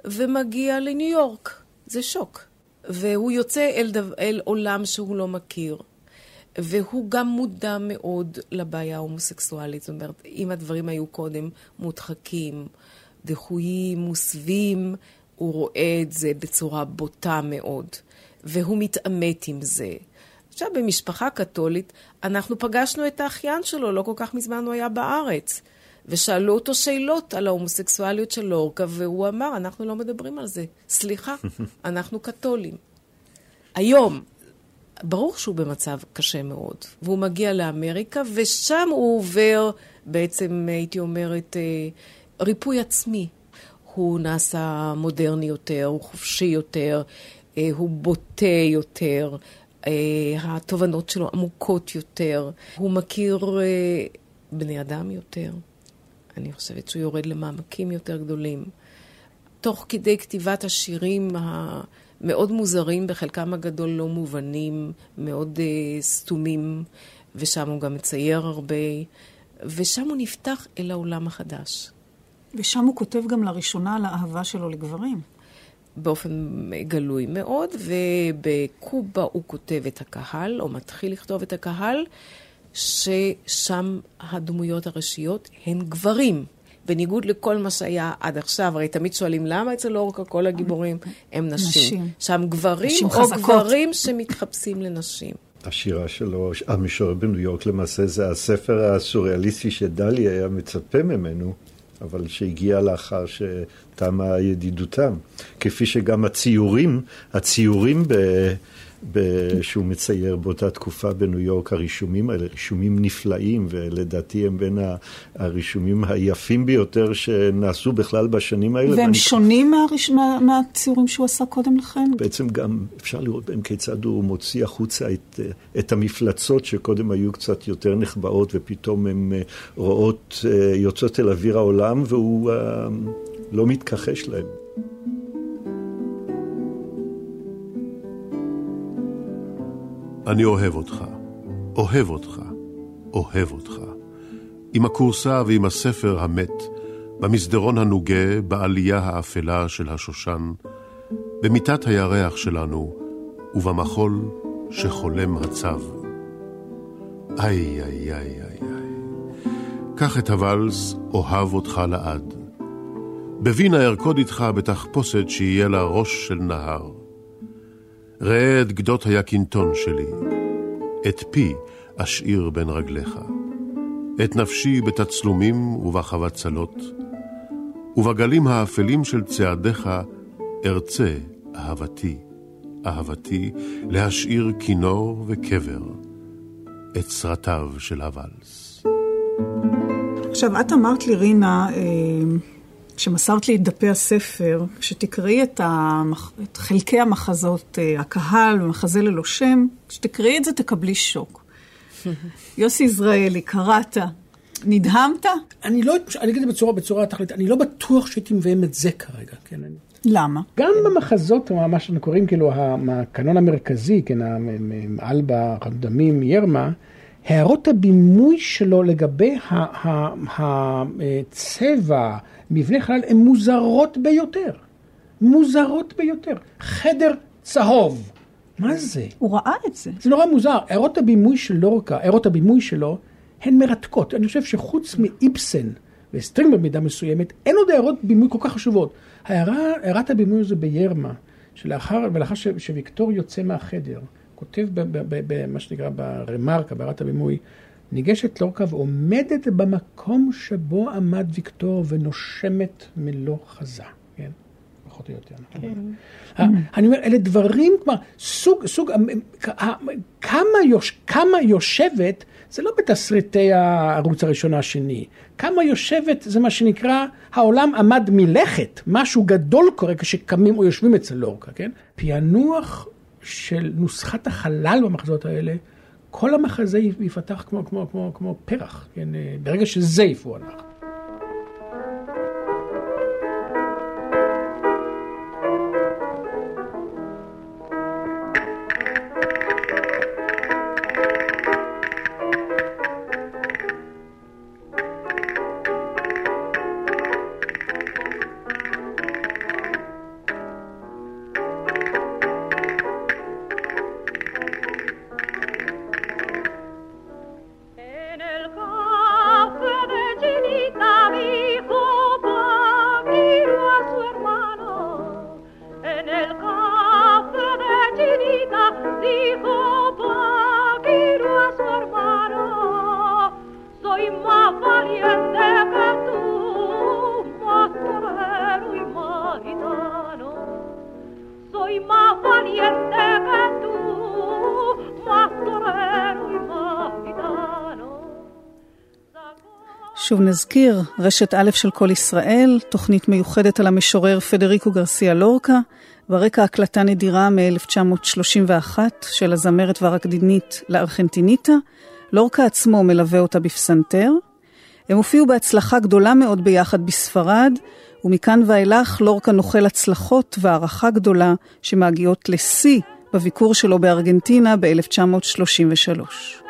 ומגיע לניו יורק. זה שוק. והוא יוצא אל, דו, אל עולם שהוא לא מכיר. והוא גם מודע מאוד לבעיה ההומוסקסואלית. זאת אומרת, אם הדברים היו קודם מודחקים, דחויים, מוסווים, הוא רואה את זה בצורה בוטה מאוד, והוא מתעמת עם זה. עכשיו, במשפחה קתולית, אנחנו פגשנו את האחיין שלו, לא כל כך מזמן הוא היה בארץ. ושאלו אותו שאלות על ההומוסקסואליות של לורקה, והוא אמר, אנחנו לא מדברים על זה. סליחה, אנחנו קתולים. היום, ברור שהוא במצב קשה מאוד, והוא מגיע לאמריקה, ושם הוא עובר בעצם, הייתי אומרת, אה, ריפוי עצמי. הוא נעשה מודרני יותר, הוא חופשי יותר, אה, הוא בוטה יותר, התובנות שלו עמוקות יותר, הוא מכיר בני אדם יותר. אני חושבת שהוא יורד למעמקים יותר גדולים. תוך כדי כתיבת השירים המאוד מוזרים, בחלקם הגדול לא מובנים, מאוד uh, סתומים, ושם הוא גם מצייר הרבה, ושם הוא נפתח אל העולם החדש. ושם הוא כותב גם לראשונה על האהבה שלו לגברים. באופן גלוי מאוד, ובקובה הוא כותב את הקהל, או מתחיל לכתוב את הקהל, ששם הדמויות הראשיות הן גברים. בניגוד לכל מה שהיה עד עכשיו, הרי תמיד שואלים למה אצל אורקה כל הגיבורים הם נשים. נשים. שם גברים נשים או חזקות. גברים שמתחפשים לנשים. השירה שלו, המשורר בניו יורק למעשה, זה הספר הסוריאליסטי שדלי היה מצפה ממנו, אבל שהגיע לאחר שתמה ידידותם. כפי שגם הציורים, הציורים ב... שהוא מצייר באותה תקופה בניו יורק, הרישומים האלה, רישומים נפלאים, ולדעתי הם בין הרישומים היפים ביותר שנעשו בכלל בשנים האלה. והם שונים מהריש... מה... מהציורים שהוא עשה קודם לכן? בעצם גם אפשר לראות בהם כיצד הוא מוציא החוצה את, את המפלצות שקודם היו קצת יותר נחבאות, ופתאום הן אה, רואות, אה, יוצאות אל אוויר העולם, והוא אה, לא מתכחש להם. אני אוהב אותך, אוהב אותך, אוהב אותך. עם הכורסה ועם הספר המת, במסדרון הנוגה, בעלייה האפלה של השושן, במיטת הירח שלנו, ובמחול שחולם הצב. איי, איי, איי, איי, איי. קח את הוואלס, אוהב אותך לעד. בווינה ארקוד איתך בתחפושת שיהיה לה ראש של נהר. ראה את גדות היקינטון שלי, את פי אשאיר בין רגליך, את נפשי בתצלומים ובחבצלות, ובגלים האפלים של צעדיך ארצה אהבתי, אהבתי להשאיר כינור וקבר, את סרטיו של הוואלס. עכשיו, את אמרת לי, רינה, אה, כשמסרת לי את דפי הספר, כשתקראי את, המח... את חלקי המחזות, אה, הקהל ומחזה ללא שם, כשתקראי את זה תקבלי שוק. יוסי יזרעאלי, קראת, נדהמת? אני לא, אני אגיד את זה בצורה, בצורה תכלית, אני לא בטוח שהייתי מביים את זה כרגע, כן? אני... למה? גם במחזות, מה שאנחנו קוראים כאילו הקנון המרכזי, כן, אלבה, רמדמים, ירמה, הערות הבימוי שלו לגבי הצבע, מבנה חלל, הן מוזרות ביותר. מוזרות ביותר. חדר צהוב. מה זה? הוא ראה את זה. זה נורא מוזר. הערות הבימוי של לורקה, הערות הבימוי שלו, הן מרתקות. אני חושב שחוץ מאיבסן וסטרינדברג במידה מסוימת, אין עוד הערות בימוי כל כך חשובות. הערה, הערת הבימוי הזו בירמה, שלאחר, ולאחר ש, שוויקטור יוצא מהחדר, כותב במה שנקרא ברמרקה, בהערת הבימוי, ניגשת לורקה ועומדת במקום שבו עמד ויקטור ונושמת מלוא חזה, כן? פחות או יותר. נכון? כן. אני אומר, אלה דברים, כלומר, סוג, סוג, כמה, יוש, כמה יושבת, זה לא בתסריטי הערוץ הראשון השני, כמה יושבת, זה מה שנקרא, העולם עמד מלכת, משהו גדול קורה כשקמים או יושבים אצל לורקה, כן? פענוח של נוסחת החלל במחזות האלה, כל המחזה יפתח כמו, כמו, כמו, כמו פרח, כן? ברגע שזה יפוענח. שוב נזכיר, רשת א' של כל ישראל, תוכנית מיוחדת על המשורר פדריקו גרסיה לורקה, ברקע הקלטה נדירה מ-1931 של הזמרת והרקדינית לארגנטיניטה, לורקה עצמו מלווה אותה בפסנתר. הם הופיעו בהצלחה גדולה מאוד ביחד בספרד, ומכאן ואילך לורקה נוחל הצלחות והערכה גדולה שמגיעות לשיא בביקור שלו בארגנטינה ב-1933.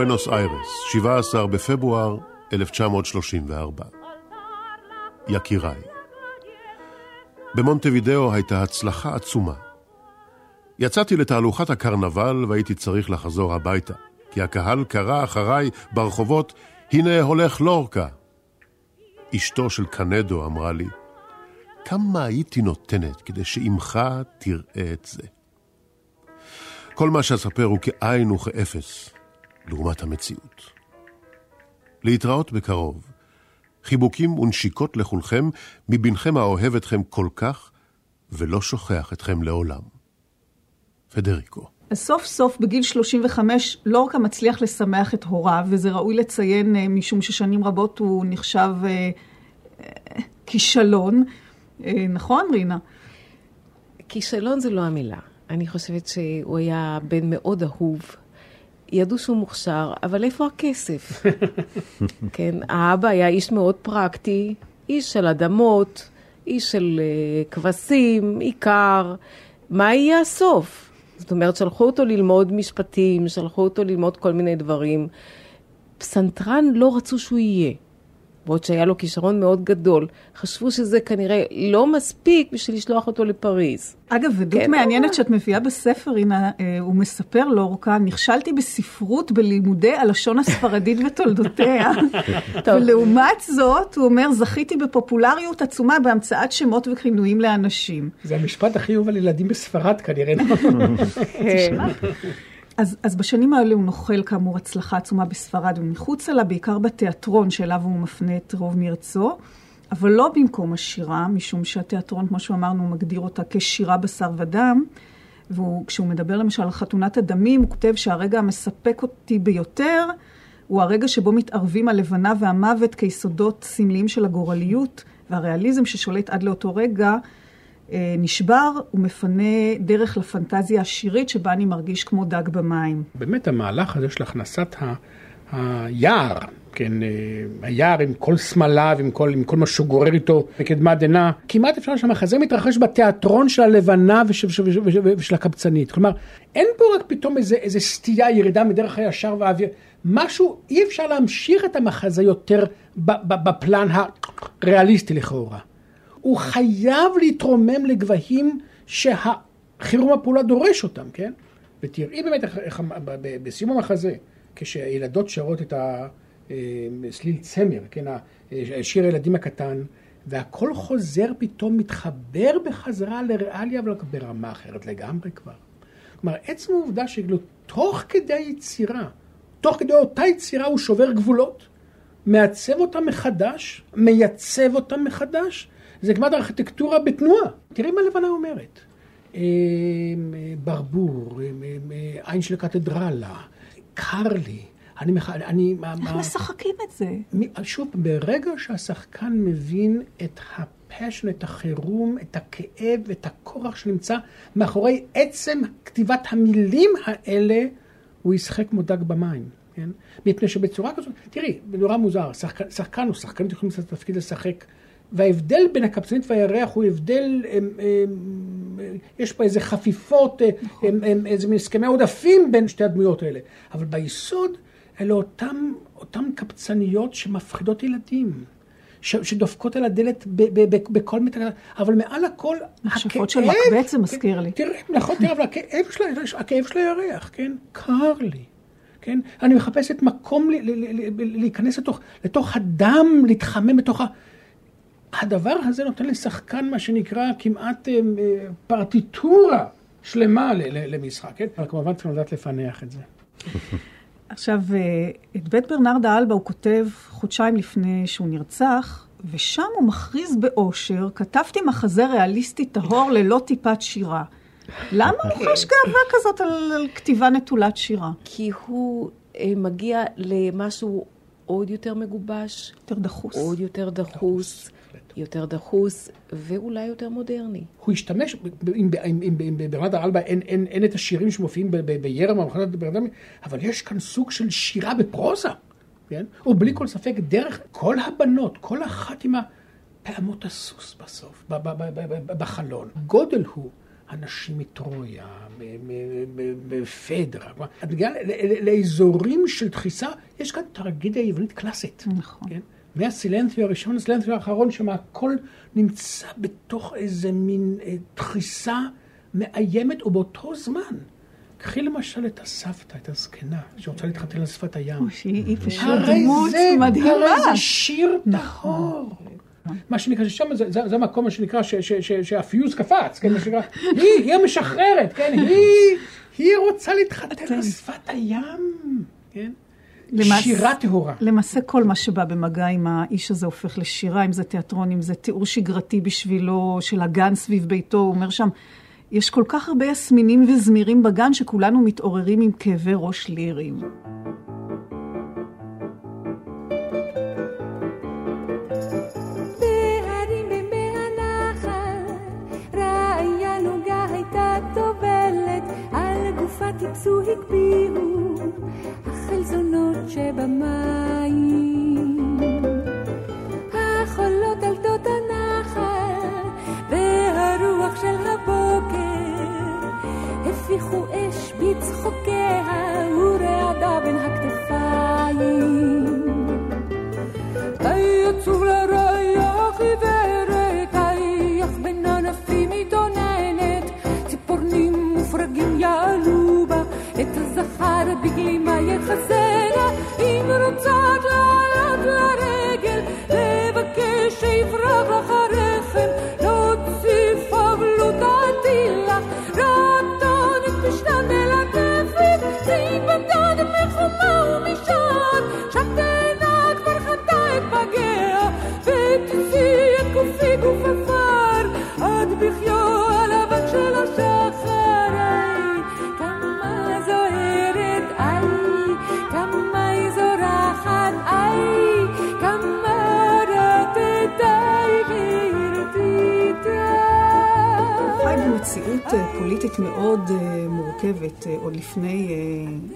בואנוס איירס, 17 בפברואר 1934. יקיריי. במונטווידאו הייתה הצלחה עצומה. יצאתי לתהלוכת הקרנבל והייתי צריך לחזור הביתה, כי הקהל קרא אחריי ברחובות, הנה הולך לורקה. אשתו של קנדו אמרה לי, כמה הייתי נותנת כדי שאימך תראה את זה. כל מה שאספר הוא כאין וכאפס לעומת המציאות. להתראות בקרוב. חיבוקים ונשיקות לכולכם, מבנכם האוהב אתכם כל כך, ולא שוכח אתכם לעולם. פדריקו. אז סוף סוף בגיל 35 לורקה מצליח לשמח את הוריו, וזה ראוי לציין אה, משום ששנים רבות הוא נחשב אה, אה, כישלון. אה, נכון, רינה? כישלון זה לא המילה. אני חושבת שהוא היה בן מאוד אהוב. ידעו שהוא מוכשר, אבל איפה הכסף? כן, האבא היה איש מאוד פרקטי, איש של אדמות, איש של uh, כבשים, עיקר. מה יהיה הסוף? זאת אומרת, שלחו אותו ללמוד משפטים, שלחו אותו ללמוד כל מיני דברים. פסנתרן לא רצו שהוא יהיה. בעוד שהיה לו כישרון מאוד גדול. חשבו שזה כנראה לא מספיק בשביל לשלוח אותו לפריז. אגב, עדות כן, מעניינת שאת מביאה בספר, הנה, אה, הוא מספר לאורכה, נכשלתי בספרות בלימודי הלשון הספרדית ותולדותיה. ולעומת זאת, הוא אומר, זכיתי בפופולריות עצומה בהמצאת שמות וכינויים לאנשים. זה המשפט הכי אהוב על ילדים בספרד כנראה. אז, אז בשנים האלה הוא נוחל כאמור הצלחה עצומה בספרד ומחוצה לה, בעיקר בתיאטרון שאליו הוא מפנה את רוב מרצו, אבל לא במקום השירה, משום שהתיאטרון, כמו שאמרנו, מגדיר אותה כשירה בשר ודם. וכשהוא מדבר למשל על חתונת הדמים, הוא כותב שהרגע המספק אותי ביותר הוא הרגע שבו מתערבים הלבנה והמוות כיסודות סמליים של הגורליות, והריאליזם ששולט עד לאותו רגע נשבר, הוא מפנה דרך לפנטזיה השירית שבה אני מרגיש כמו דג במים. באמת המהלך הזה של הכנסת ה... היער, כן, אה, היער עם כל סמליו, עם כל, עם כל מה שהוא גורר איתו מקדמת דנא, כמעט אפשר שהמחזה מתרחש בתיאטרון של הלבנה ושל, ושל, ושל, ושל הקבצנית. כלומר, אין פה רק פתאום איזה, איזה סטייה, ירידה מדרך הישר והאוויר. משהו, אי אפשר להמשיך את המחזה יותר בפלן הריאליסטי לכאורה. הוא חייב להתרומם לגבהים שהחירום הפעולה דורש אותם, כן? ותראי באמת איך, איך בסיום המחזה, כשהילדות שרות את, ה, סליל צמר, כן, שיר הילדים הקטן, והכל חוזר פתאום, מתחבר בחזרה לריאליה, אבל ברמה אחרת לגמרי כבר. כלומר, עצם העובדה שכאילו תוך כדי היצירה, תוך כדי אותה יצירה הוא שובר גבולות, מעצב אותה מחדש, מייצב אותה מחדש, זה כמעט ארכיטקטורה בתנועה. תראי מה לבנה אומרת. אה, ברבור, אה, עין של קתדרלה, קר לי. אני, מח... אני, איך משחקים את זה? שוב, ברגע שהשחקן מבין את הפשן, את החירום, את הכאב, את הכורח שנמצא מאחורי עצם כתיבת המילים האלה, הוא ישחק כמו דג במים. כן? מפני שבצורה כזאת, תראי, זה נורא מוזר, שחקן, שחקן או שחקנית יכולים לעשות תפקיד לשחק, וההבדל בין הקפצנית והירח הוא הבדל, הם, הם, יש פה איזה חפיפות, נכון. הם, הם, איזה מין הסכמי עודפים בין שתי הדמויות האלה, אבל ביסוד אלה אותם, אותם קפצניות שמפחידות ילדים. שדופקות על הדלת בכל מיני... אבל מעל הכל, הכאב... של מקבץ זה מזכיר לי. תראה, נכון, תראה, אבל הכאב של, הכאב של הירח, כן? קר לי. כן? אני מחפשת מקום להיכנס לתוך, לתוך הדם, להתחמם בתוך ה... הדבר הזה נותן לשחקן מה שנקרא כמעט אה, פרטיטורה שלמה למשחק, כן? אבל כמובן צריך לדעת לפענח את זה. עכשיו, אה, את בית ברנרד האלבה הוא כותב חודשיים לפני שהוא נרצח, ושם הוא מכריז באושר, כתבתי מחזה ריאליסטי טהור ללא טיפת שירה. למה הוא חש גאווה כזאת על, על כתיבה נטולת שירה? כי הוא אה, מגיע למשהו עוד יותר מגובש. יותר דחוס. עוד יותר דחוס. יותר דחוס ואולי יותר מודרני. הוא השתמש, אם ברמדה אלבה אין, אין, אין את השירים שמופיעים בירם אבל יש כאן סוג של שירה בפרוזה, כן? ובלי כל ספק דרך כל הבנות, כל אחת עם הפעמות הסוס בסוף, בחלון. גודל הוא. אנשים מטרויה, מפדרה, את מגיעה לאזורים של דחיסה, יש כאן טרגדיה יוונית קלאסית. נכון. כן? מהסילנטי הראשון לסילנטי האחרון, שם הכל נמצא בתוך איזה מין אה, דחיסה מאיימת, ובאותו זמן, קחי למשל את הסבתא, את הזקנה, שרוצה להתחתן על שפת הים. שהיא פשוט דמות מדהימה. הרי זה שיר טהור. מה שנקרא, ששם זה, זה, זה המקום מה שנקרא, שהפיוז קפץ, כן, מה שנקרא, היא, היא המשחררת, כן, היא, היא רוצה להתחתן על שפת הים, כן. למעשה, שירה טהורה. למעשה כל מה שבא במגע עם האיש הזה הופך לשירה, אם זה תיאטרון, אם זה תיאור שגרתי בשבילו, של הגן סביב ביתו, הוא אומר שם, יש כל כך הרבה יסמינים וזמירים בגן שכולנו מתעוררים עם כאבי ראש ליריים. טיפסו הגביהו החלזונות שבמים. החולות דלתות הנחל והרוח של הבוקר הפיחו אש בצחוקיה ורעדה בין הכתפיים. בגלימה יחזרה, אם רוצות לעלות לרגל, לבקש שיפרח לך מציאות פוליטית מאוד מורכבת עוד לפני,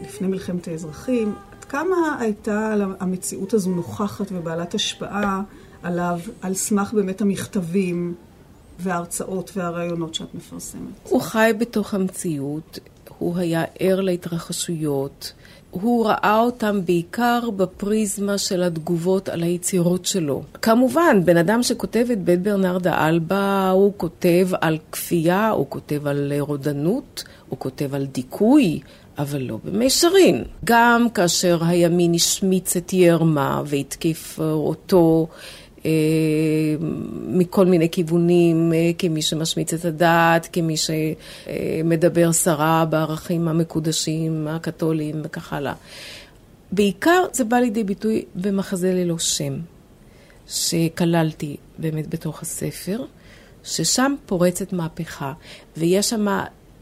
לפני מלחמת האזרחים. עד כמה הייתה המציאות הזו נוכחת ובעלת השפעה עליו, על סמך באמת המכתבים וההרצאות והרעיונות שאת מפרסמת? הוא חי בתוך המציאות, הוא היה ער להתרחשויות. הוא ראה אותם בעיקר בפריזמה של התגובות על היצירות שלו. כמובן, בן אדם שכותב את בית ברנרדה אלבה, הוא כותב על כפייה, הוא כותב על רודנות, הוא כותב על דיכוי, אבל לא במישרין. גם כאשר הימין השמיץ את ירמה והתקיף אותו מכל מיני כיוונים, אה, כמי שמשמיץ את הדת, כמי שמדבר סרה בערכים המקודשים, הקתוליים וכך הלאה. בעיקר זה בא לידי ביטוי במחזה ללא שם, שכללתי באמת בתוך הספר, ששם פורצת מהפכה, ויש שם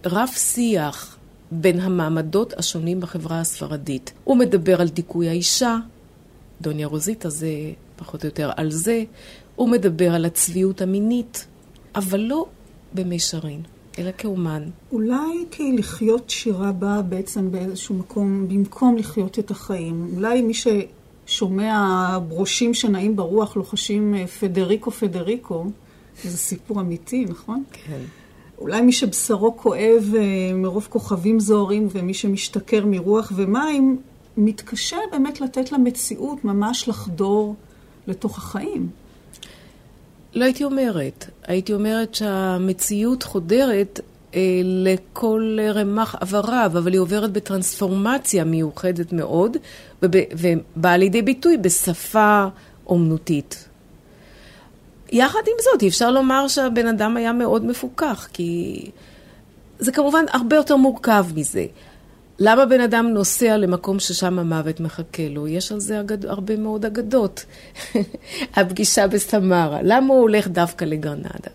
רב שיח בין המעמדות השונים בחברה הספרדית. הוא מדבר על דיכוי האישה, דוניה רוזיטה זה פחות או יותר על זה, הוא מדבר על הצביעות המינית, אבל לא במישרין, אלא כאומן. אולי כי לחיות שירה באה בעצם באיזשהו מקום, במקום לחיות את החיים. אולי מי ששומע ברושים שנעים ברוח לוחשים אה, פדריקו פדריקו, זה סיפור אמיתי, נכון? כן. אולי מי שבשרו כואב אה, מרוב כוכבים זוהרים ומי שמשתכר מרוח ומים, מתקשה באמת לתת למציאות ממש לחדור לתוך החיים. לא הייתי אומרת. הייתי אומרת שהמציאות חודרת אה, לכל רמ"ח עבריו, אבל היא עוברת בטרנספורמציה מיוחדת מאוד, ובאה לידי ביטוי בשפה אומנותית. יחד עם זאת, אפשר לומר שהבן אדם היה מאוד מפוכח, כי זה כמובן הרבה יותר מורכב מזה. למה בן אדם נוסע למקום ששם המוות מחכה לו? יש על זה אגד... הרבה מאוד אגדות. הפגישה בסמרה, למה הוא הולך דווקא לגרנדה?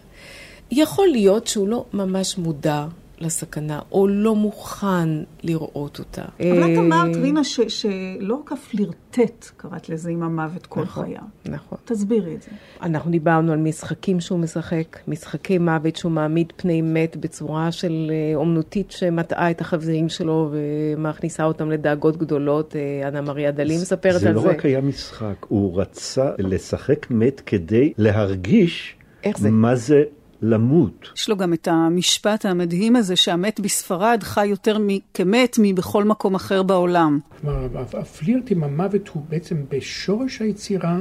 יכול להיות שהוא לא ממש מודע לסכנה, או לא מוכן לראות אותה. אבל את אמרת, רינה, שלא רק הפלירטט, קראת לזה עם המוות כל נכון, חייו. נכון. תסבירי את זה. אנחנו דיברנו על משחקים שהוא משחק, משחקי מוות שהוא מעמיד פני מת בצורה של אה, אומנותית שמטעה את החברים שלו ומכניסה אותם לדאגות גדולות. אה, אנה מריה דלי מספרת על זה. זה לא רק היה משחק, הוא רצה לשחק מת כדי להרגיש זה? מה זה למות. יש לו גם את המשפט המדהים הזה שהמת בספרד חי יותר כמת מבכל מקום אחר בעולם. כלומר, הפלירט עם המוות הוא בעצם בשורש היצירה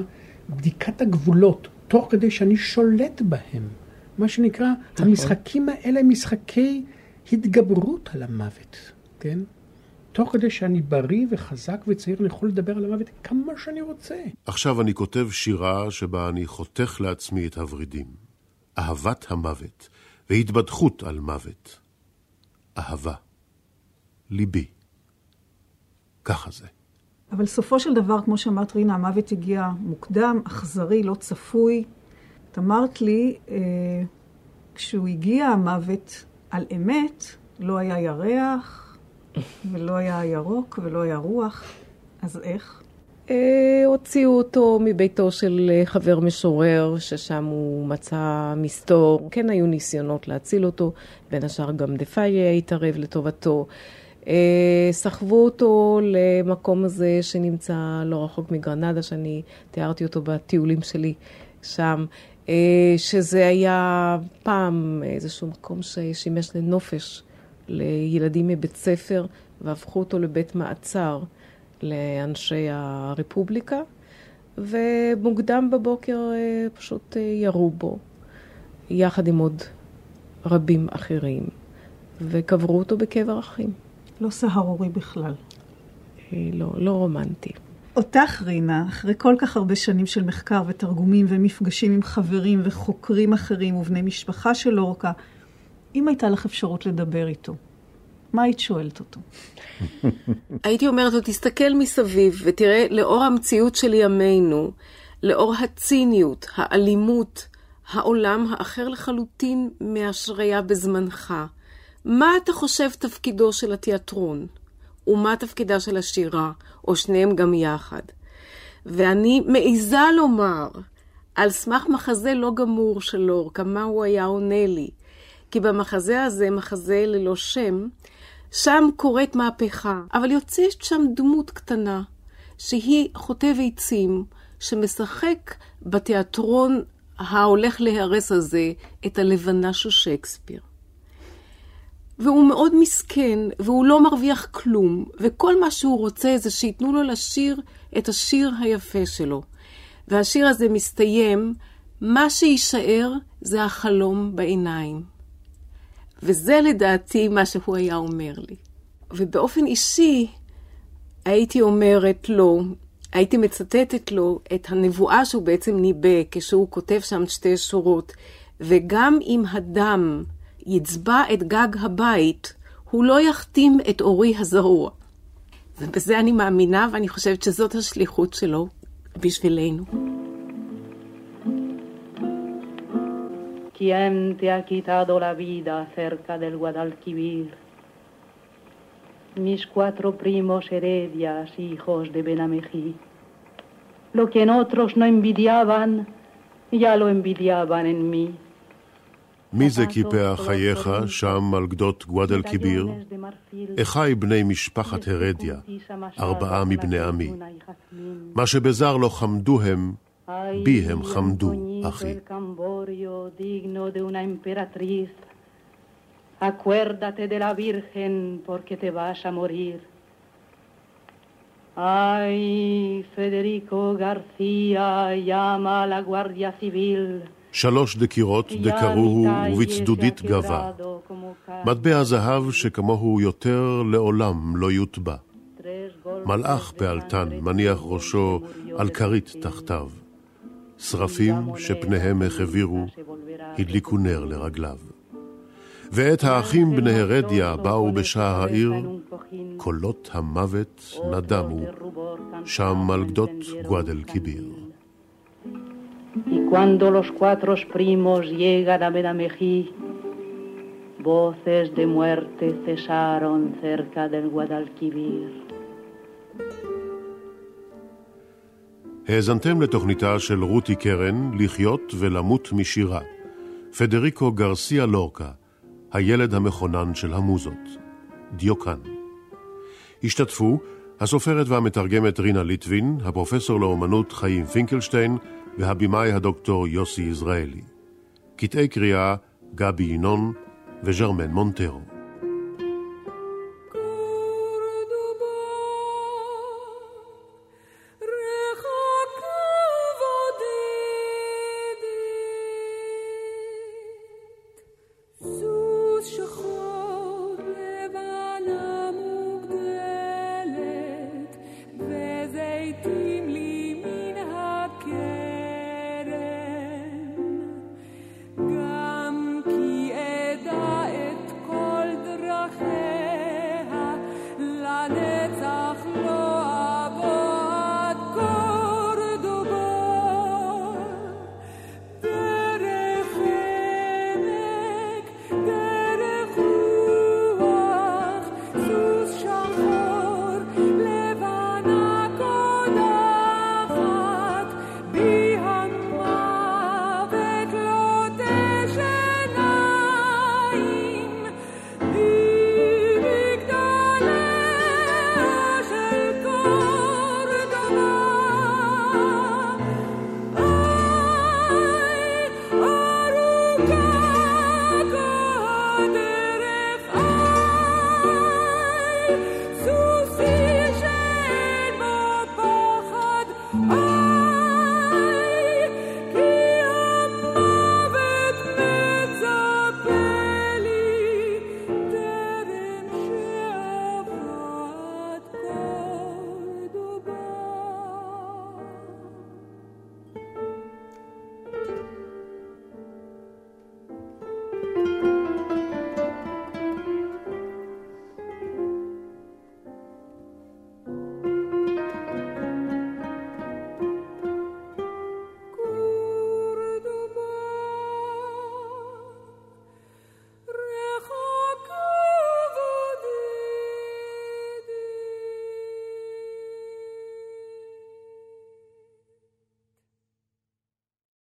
בדיקת הגבולות, תוך כדי שאני שולט בהם. מה שנקרא, נכון. המשחקים האלה הם משחקי התגברות על המוות, כן? תוך כדי שאני בריא וחזק וצעיר, אני יכול לדבר על המוות כמה שאני רוצה. עכשיו אני כותב שירה שבה אני חותך לעצמי את הוורידים. אהבת המוות והתבדחות על מוות. אהבה. ליבי. ככה זה. אבל סופו של דבר, כמו שאמרת רינה, המוות הגיע מוקדם, אכזרי, לא צפוי. את אמרת לי, אה, כשהוא הגיע המוות על אמת, לא היה ירח, ולא היה ירוק, ולא היה רוח. אז איך? אה, הוציאו אותו מביתו של אה, חבר משורר, ששם הוא מצא מסתור. כן היו ניסיונות להציל אותו, בין השאר גם דפאי התערב לטובתו. אה, סחבו אותו למקום הזה שנמצא לא רחוק מגרנדה, שאני תיארתי אותו בטיולים שלי שם, שזה היה פעם איזשהו מקום ששימש לנופש לילדים מבית ספר, והפכו אותו לבית מעצר. לאנשי הרפובליקה, ומוקדם בבוקר אה, פשוט אה, ירו בו, יחד עם עוד רבים אחרים, וקברו אותו בקבר אחים. לא סהרורי בכלל. אה, לא, לא רומנטי. אותך, רינה, אחרי כל כך הרבה שנים של מחקר ותרגומים ומפגשים עם חברים וחוקרים אחרים ובני משפחה של אורקה, אם הייתה לך אפשרות לדבר איתו, מה היית שואלת אותו? הייתי אומרת לו, תסתכל מסביב ותראה, לאור המציאות של ימינו, לאור הציניות, האלימות, העולם האחר לחלוטין מהשריה בזמנך, מה אתה חושב תפקידו של התיאטרון? ומה תפקידה של השירה, או שניהם גם יחד? ואני מעיזה לומר, על סמך מחזה לא גמור של לורקה, מה הוא היה עונה לי. כי במחזה הזה, מחזה ללא שם, שם קורית מהפכה, אבל יוצאת שם דמות קטנה, שהיא חוטב עצים, שמשחק בתיאטרון ההולך להיהרס הזה את הלבנה של שייקספיר. והוא מאוד מסכן, והוא לא מרוויח כלום, וכל מה שהוא רוצה זה שייתנו לו לשיר את השיר היפה שלו. והשיר הזה מסתיים, מה שיישאר זה החלום בעיניים. וזה לדעתי מה שהוא היה אומר לי. ובאופן אישי הייתי אומרת לו, הייתי מצטטת לו את הנבואה שהוא בעצם ניבא כשהוא כותב שם שתי שורות, וגם אם הדם יצבע את גג הבית, הוא לא יחתים את אורי הזרוע. ובזה אני מאמינה, ואני חושבת שזאת השליחות שלו בשבילנו. ¿Quién te ha quitado la vida cerca del Guadalquivir? Mis cuatro primos heredias, hijos de Benamejí. Lo que en otros no envidiaban, ya lo envidiaban en mí. מי זה קיפח חייך שם על גדות גואדל קיביר? אחי בני משפחת הרדיה, ארבעה מבני עמי. מה שבזר לא חמדו הם, בי הם חמדו, אחי. Acuérdate de la Virgen porque te vas a morir. Ay, Federico García llama a la Guardia Civil. שלוש דקירות דקרוהו ובצדודית גבה. מטבע זהב שכמוהו יותר לעולם לא יוטבע. מלאך פעלתן מניח ראשו על כרית תחתיו. שרפים שפניהם החבירו, הדליקו נר לרגליו. ואת האחים בני הרדיה באו בשער העיר, קולות המוות נדמו, שם על גדות גואדל קיביר. Y cuando los cuatro primos llegan a Benamejí, voces de muerte cesaron cerca del Guadalquivir. האזנתם לתוכניתה של רותי קרן, לחיות ולמות משירה. פדריקו גרסיה לורקה, הילד המכונן של המוזות. דיוקן. השתתפו הסופרת והמתרגמת רינה ליטבין, הפרופסור לאומנות חיים פינקלשטיין והבימאי הדוקטור יוסי יזרעאלי. קטעי קריאה גבי ינון וז'רמן מונטרו.